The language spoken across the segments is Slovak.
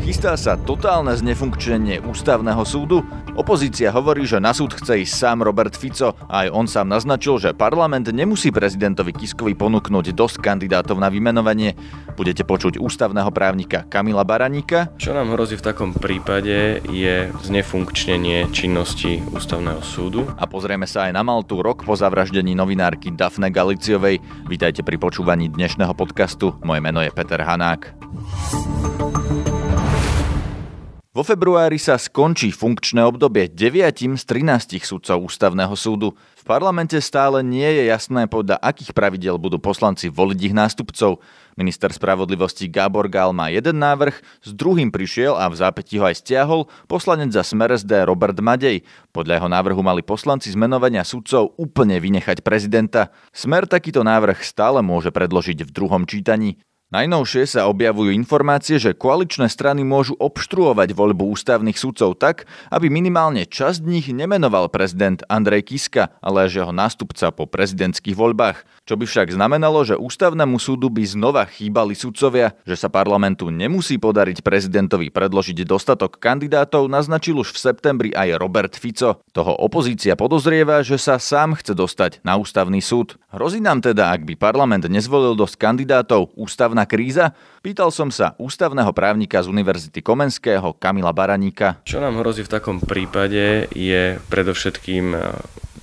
Chystá sa totálne znefunkčenie ústavného súdu? Opozícia hovorí, že na súd chce ísť sám Robert Fico aj on sám naznačil, že parlament nemusí prezidentovi Kiskovi ponúknuť dosť kandidátov na vymenovanie. Budete počuť ústavného právnika Kamila Baraníka. Čo nám hrozí v takom prípade je znefunkčnenie činnosti ústavného súdu. A pozrieme sa aj na Maltu rok po zavraždení novinárky Dafne Galiciovej. Vítajte pri počúvaní dnešného podcastu. Moje meno je Peter Hanák. Vo februári sa skončí funkčné obdobie 9 z 13 sudcov ústavného súdu. V parlamente stále nie je jasné, podľa akých pravidel budú poslanci voliť ich nástupcov. Minister spravodlivosti Gábor Gál má jeden návrh, s druhým prišiel a v zápäti ho aj stiahol poslanec za Smer SD Robert Madej. Podľa jeho návrhu mali poslanci zmenovania sudcov úplne vynechať prezidenta. Smer takýto návrh stále môže predložiť v druhom čítaní. Najnovšie sa objavujú informácie, že koaličné strany môžu obštruovať voľbu ústavných sudcov tak, aby minimálne časť nich nemenoval prezident Andrej Kiska, ale že ho nástupca po prezidentských voľbách. Čo by však znamenalo, že ústavnému súdu by znova chýbali sudcovia, že sa parlamentu nemusí podariť prezidentovi predložiť dostatok kandidátov, naznačil už v septembri aj Robert Fico. Toho opozícia podozrieva, že sa sám chce dostať na ústavný súd. Hrozí nám teda, ak by parlament nezvolil dosť kandidátov, ústavná ústavná kríza? Pýtal som sa ústavného právnika z Univerzity Komenského Kamila Baraníka. Čo nám hrozí v takom prípade je predovšetkým e,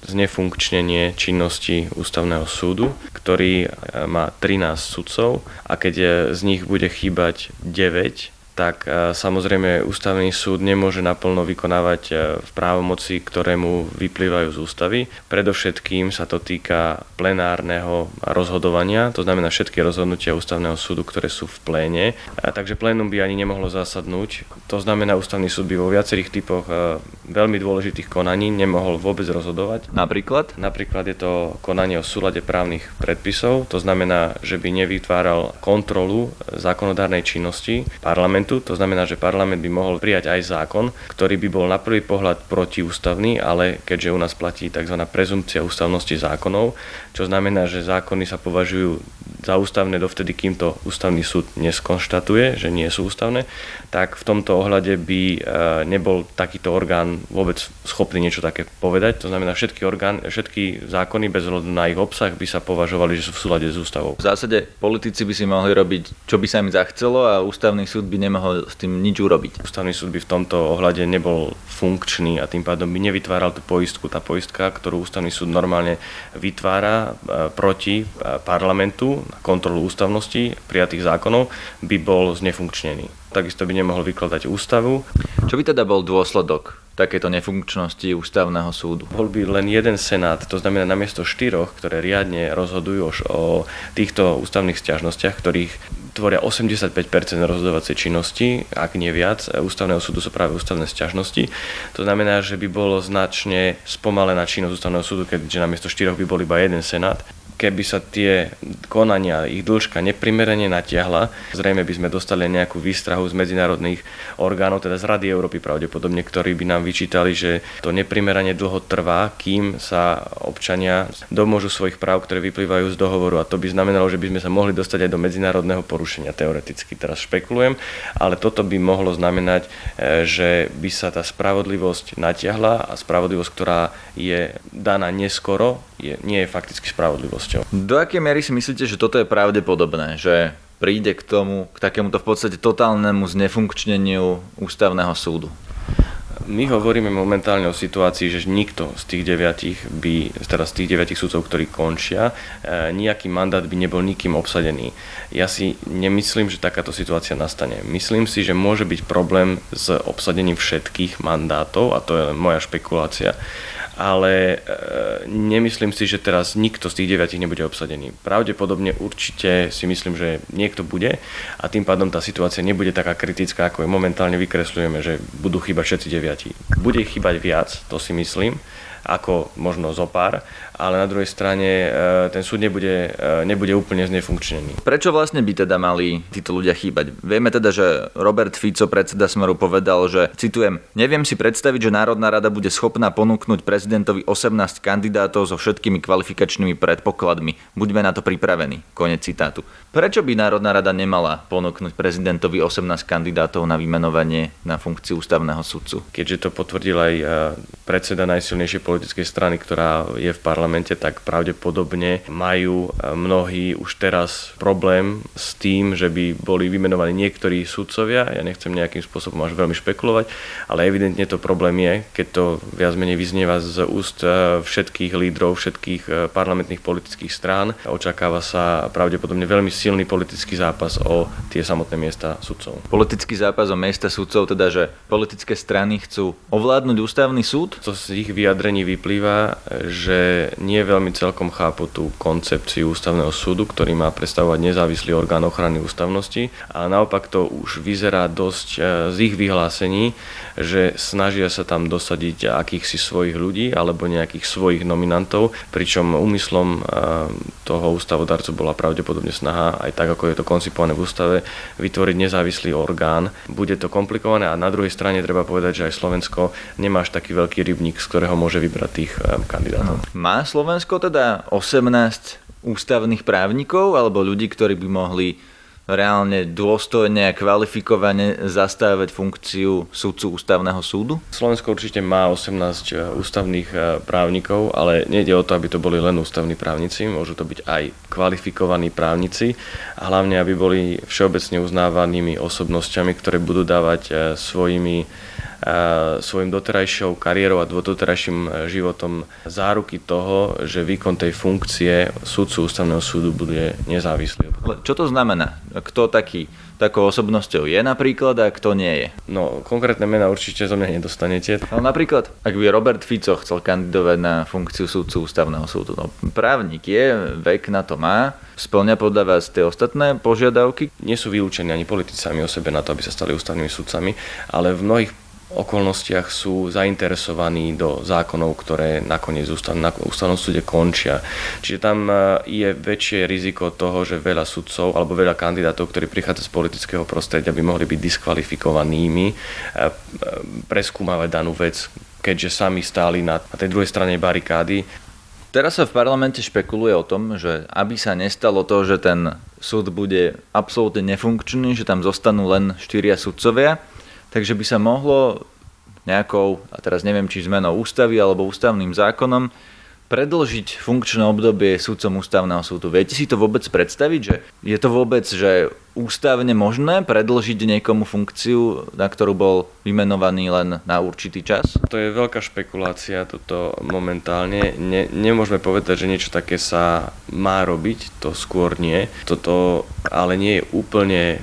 znefunkčnenie činnosti ústavného súdu, ktorý e, má 13 sudcov a keď e, z nich bude chýbať 9, tak e, samozrejme ústavný súd nemôže naplno vykonávať e, v právomoci, ktoré mu vyplývajú z ústavy. Predovšetkým sa to týka plenárneho rozhodovania, to znamená všetky rozhodnutia ústavného súdu, ktoré sú v pléne. Takže plénum by ani nemohlo zasadnúť. To znamená, ústavný súd by vo viacerých typoch e, veľmi dôležitých konaní nemohol vôbec rozhodovať. Napríklad? Napríklad je to konanie o súlade právnych predpisov, to znamená, že by nevytváral kontrolu zákonodárnej činnosti parlamentu parlamentu. To znamená, že parlament by mohol prijať aj zákon, ktorý by bol na prvý pohľad protiústavný, ale keďže u nás platí tzv. prezumpcia ústavnosti zákonov, čo znamená, že zákony sa považujú za ústavné dovtedy, kým to ústavný súd neskonštatuje, že nie sú ústavné, tak v tomto ohľade by e, nebol takýto orgán vôbec schopný niečo také povedať. To znamená, všetky, orgán, všetky zákony bez hľadu na ich obsah by sa považovali, že sú v súlade s ústavou. V zásade politici by si mohli robiť, čo by sa im zachcelo a ústavný súd by nemohol s tým nič urobiť. Ústavný súd by v tomto ohľade nebol funkčný a tým pádom by nevytváral tú poistku. Tá poistka, ktorú ústavný súd normálne vytvára e, proti e, parlamentu kontrolu ústavnosti prijatých zákonov, by bol znefunkčnený. Takisto by nemohol vykladať ústavu. Čo by teda bol dôsledok takéto nefunkčnosti ústavného súdu? Bol by len jeden senát, to znamená namiesto štyroch, ktoré riadne rozhodujú už o týchto ústavných stiažnostiach, ktorých tvoria 85% rozhodovacej činnosti, ak nie viac, ústavného súdu sú práve ústavné stiažnosti. To znamená, že by bolo značne spomalená činnosť ústavného súdu, keďže namiesto štyroch by bol iba jeden senát. Keby sa tie konania, ich dĺžka neprimerane natiahla, zrejme by sme dostali nejakú výstrahu z medzinárodných orgánov, teda z Rady Európy pravdepodobne, ktorí by nám vyčítali, že to neprimerane dlho trvá, kým sa občania domôžu svojich práv, ktoré vyplývajú z dohovoru. A to by znamenalo, že by sme sa mohli dostať aj do medzinárodného porušenia teoreticky. Teraz špekulujem, ale toto by mohlo znamenať, e, že by sa tá spravodlivosť natiahla a spravodlivosť, ktorá je daná neskoro, je, nie je fakticky spravodlivosťou. Do akej miery si myslíte, že toto je pravdepodobné, že príde k tomu, k takémuto v podstate totálnemu znefunkčneniu ústavného súdu? My hovoríme momentálne o situácii, že nikto z tých deviatich by, teda z tých deviatich súdcov, ktorí končia, e, nejaký mandát by nebol nikým obsadený. Ja si nemyslím, že takáto situácia nastane. Myslím si, že môže byť problém s obsadením všetkých mandátov, a to je moja špekulácia ale e, nemyslím si, že teraz nikto z tých deviatich nebude obsadený. Pravdepodobne určite si myslím, že niekto bude a tým pádom tá situácia nebude taká kritická, ako je momentálne vykresľujeme, že budú chýbať všetci deviati. Bude ich chýbať viac, to si myslím, ako možno zopár, ale na druhej strane e, ten súd nebude, e, nebude úplne znefunkčnený. Prečo vlastne by teda mali títo ľudia chýbať? Vieme teda, že Robert Fico, predseda Smeru, povedal, že citujem, neviem si predstaviť, že Národná rada bude schopná ponúknuť prezidentovi 18 kandidátov so všetkými kvalifikačnými predpokladmi. Buďme na to pripravení. Konec citátu. Prečo by Národná rada nemala ponúknuť prezidentovi 18 kandidátov na vymenovanie na funkciu ústavného sudcu? Keďže to potvrdil aj e, predseda najsilnejšej politickej strany, ktorá je v parlamente, parlamente, tak pravdepodobne majú e, mnohí už teraz problém s tým, že by boli vymenovaní niektorí sudcovia. Ja nechcem nejakým spôsobom až veľmi špekulovať, ale evidentne to problém je, keď to viac menej vyznieva z úst e, všetkých lídrov, všetkých e, parlamentných politických strán. Očakáva sa pravdepodobne veľmi silný politický zápas o tie samotné miesta sudcov. Politický zápas o miesta sudcov, teda že politické strany chcú ovládnuť ústavný súd? To z ich vyjadrení vyplýva, že nie veľmi celkom chápu tú koncepciu ústavného súdu, ktorý má predstavovať nezávislý orgán ochrany ústavnosti, ale naopak to už vyzerá dosť e, z ich vyhlásení, že snažia sa tam dosadiť akýchsi svojich ľudí alebo nejakých svojich nominantov, pričom úmyslom e, toho ústavodarcu bola pravdepodobne snaha, aj tak ako je to koncipované v ústave, vytvoriť nezávislý orgán. Bude to komplikované a na druhej strane treba povedať, že aj Slovensko nemá až taký veľký rybník, z ktorého môže vybrať tých e, kandidátov. Má Slovensko teda 18 ústavných právnikov alebo ľudí, ktorí by mohli reálne dôstojne a kvalifikovane zastávať funkciu sudcu ústavného súdu? Slovensko určite má 18 e, ústavných e, právnikov, ale nejde o to, aby to boli len ústavní právnici, môžu to byť aj kvalifikovaní právnici a hlavne, aby boli všeobecne uznávanými osobnosťami, ktoré budú dávať e, svojimi svojim doterajšou kariérou a doterajším e, životom záruky toho, že výkon tej funkcie sudcu ústavného súdu bude nezávislý. Čo to znamená? Kto taký takou osobnosťou je napríklad a kto nie je? No, konkrétne mena určite zo mňa nedostanete. Ale napríklad, ak by Robert Fico chcel kandidovať na funkciu súdcu ústavného súdu, no právnik je, vek na to má, splňa podľa vás tie ostatné požiadavky? Nie sú vylúčení ani politici sami o sebe na to, aby sa stali ústavnými sudcami, ale v mnohých okolnostiach sú zainteresovaní do zákonov, ktoré nakoniec na ústavnom súde končia. Čiže tam e, je väčšie riziko toho, že veľa sudcov alebo veľa kandidátov, ktorí prichádza z politického prostredia, by mohli byť diskvalifikovanými e, e, preskúmavať danú vec, keďže sami stáli na tej druhej strane barikády. Teraz sa v parlamente špekuluje o tom, že aby sa nestalo to, že ten súd bude absolútne nefunkčný, že tam zostanú len štyria sudcovia, takže by sa mohlo nejakou, a teraz neviem, či zmenou ústavy alebo ústavným zákonom, predlžiť funkčné obdobie sudcom ústavného súdu. Viete si to vôbec predstaviť, že je to vôbec, že ústavne možné predlžiť niekomu funkciu, na ktorú bol vymenovaný len na určitý čas? To je veľká špekulácia toto momentálne. Ne, nemôžeme povedať, že niečo také sa má robiť, to skôr nie. Toto ale nie je úplne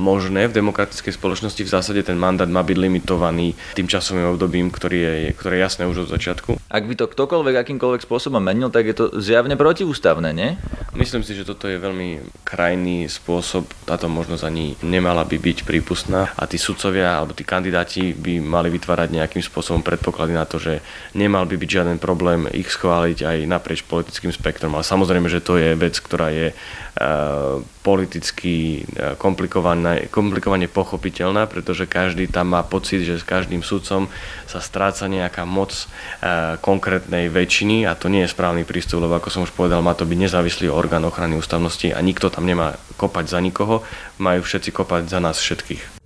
možné v demokratickej spoločnosti. V zásade ten mandát má byť limitovaný tým časovým obdobím, ktorý je, ktoré je jasné už od začiatku. Ak by to ktokoľvek akýmkoľvek spôsobom menil, tak je to zjavne protiústavné, nie? Myslím si, že toto je veľmi krajný spôsob. Táto možnosť ani nemala by byť prípustná a tí sudcovia alebo tí kandidáti by mali vytvárať nejakým spôsobom predpoklady na to, že nemal by byť žiaden problém ich schváliť aj naprieč politickým spektrom. Ale samozrejme, že to je vec, ktorá je uh, politicky e, komplikované, komplikovane pochopiteľná, pretože každý tam má pocit, že s každým sudcom sa stráca nejaká moc e, konkrétnej väčšiny a to nie je správny prístup, lebo ako som už povedal, má to byť nezávislý orgán ochrany ústavnosti a nikto tam nemá kopať za nikoho, majú všetci kopať za nás všetkých.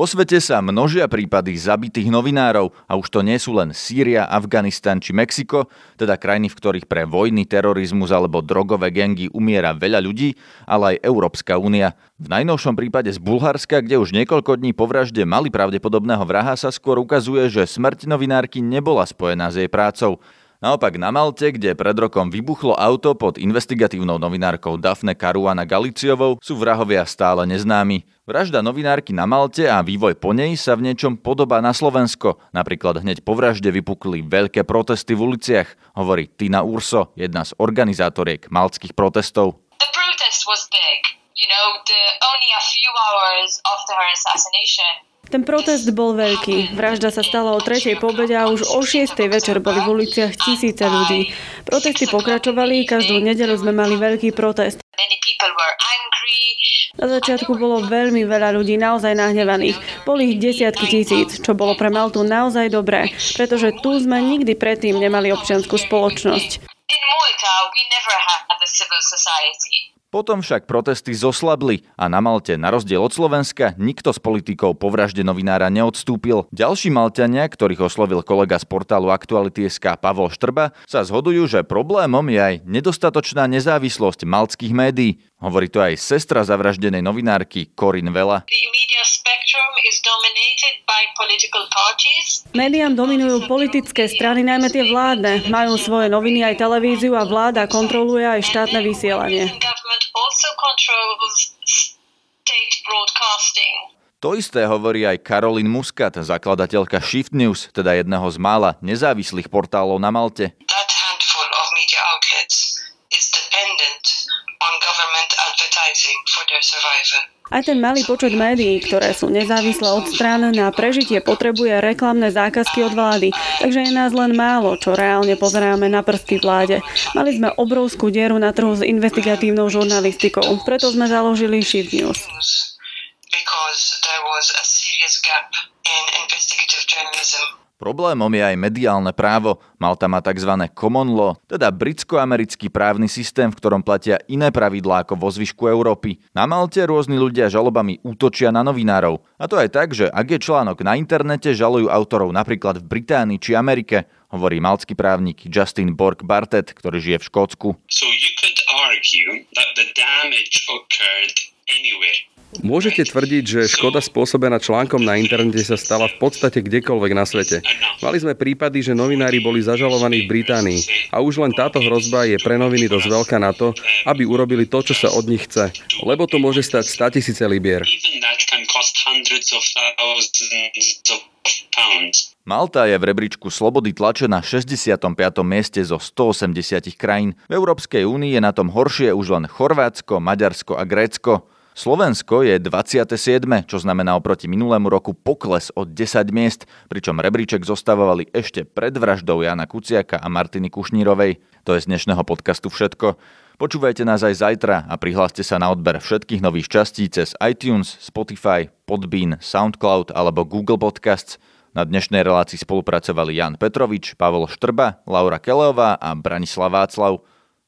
Vo svete sa množia prípady zabitých novinárov a už to nie sú len Sýria, Afganistan či Mexiko, teda krajiny, v ktorých pre vojny, terorizmus alebo drogové gengy umiera veľa ľudí, ale aj Európska únia. V najnovšom prípade z Bulharska, kde už niekoľko dní po vražde mali pravdepodobného vraha, sa skôr ukazuje, že smrť novinárky nebola spojená s jej prácou. Naopak na Malte, kde pred rokom vybuchlo auto pod investigatívnou novinárkou Dafne Caruana Galiciovou, sú vrahovia stále neznámi. Vražda novinárky na Malte a vývoj po nej sa v niečom podobá na Slovensko. Napríklad hneď po vražde vypukli veľké protesty v uliciach, hovorí Tina Urso, jedna z organizátoriek maltských protestov. The protest was big. You know, the only a few hours after her assassination, Ten protest bol veľký. Vražda sa stala o tretej pobede a už o šiestej večer boli v uliciach tisíce ľudí. Protesty pokračovali, každú nedelu sme mali veľký protest. Na začiatku bolo veľmi veľa ľudí naozaj nahnevaných. Boli ich desiatky tisíc, čo bolo pre Maltu naozaj dobré, pretože tu sme nikdy predtým nemali občianskú spoločnosť. In Malta, we never had a civil society. Potom však protesty zoslabli a na Malte, na rozdiel od Slovenska, nikto z politikov po vražde novinára neodstúpil. Ďalší Malťania, ktorých oslovil kolega z portálu Aktuality.sk Pavol Štrba, sa zhodujú, že problémom je aj nedostatočná nezávislosť maltských médií. Hovorí to aj sestra zavraždenej novinárky Corinne Vela. Médiám dominujú politické strany, najmä tie vládne. Majú svoje noviny aj televíziu a vláda kontroluje aj štátne vysielanie. To isté hovorí aj Karolin Muscat, zakladateľka Shift News, teda jedného z mála nezávislých portálov na Malte. Aj ten malý počet médií, ktoré sú nezávislé od strán, na prežitie potrebuje reklamné zákazky od vlády, takže je nás len málo, čo reálne pozeráme na prsty vláde. Mali sme obrovskú dieru na trhu s investigatívnou žurnalistikou, preto sme založili Shift News. Problémom je aj mediálne právo. Malta má tzv. common law, teda britsko-americký právny systém, v ktorom platia iné pravidlá ako vo zvyšku Európy. Na Malte rôzni ľudia žalobami útočia na novinárov. A to aj tak, že ak je článok na internete, žalujú autorov napríklad v Británii či Amerike, hovorí malcký právnik Justin Borg Bartet, ktorý žije v Škótsku. So you could argue that the damage occurred. Môžete tvrdiť, že škoda spôsobená článkom na internete sa stala v podstate kdekoľvek na svete. Mali sme prípady, že novinári boli zažalovaní v Británii a už len táto hrozba je pre noviny dosť veľká na to, aby urobili to, čo sa od nich chce. Lebo to môže stať 100 tisíce libier. Malta je v rebríčku slobody tlače na 65. mieste zo 180 krajín. V Európskej únii je na tom horšie už len Chorvátsko, Maďarsko a Grécko. Slovensko je 27., čo znamená oproti minulému roku pokles o 10 miest, pričom rebríček zostavovali ešte pred vraždou Jana Kuciaka a Martiny Kušnírovej. To je z dnešného podcastu všetko. Počúvajte nás aj zajtra a prihláste sa na odber všetkých nových častí cez iTunes, Spotify, Podbean, Soundcloud alebo Google Podcasts. Na dnešnej relácii spolupracovali Jan Petrovič, Pavol Štrba, Laura Keleová a Branislav Václav.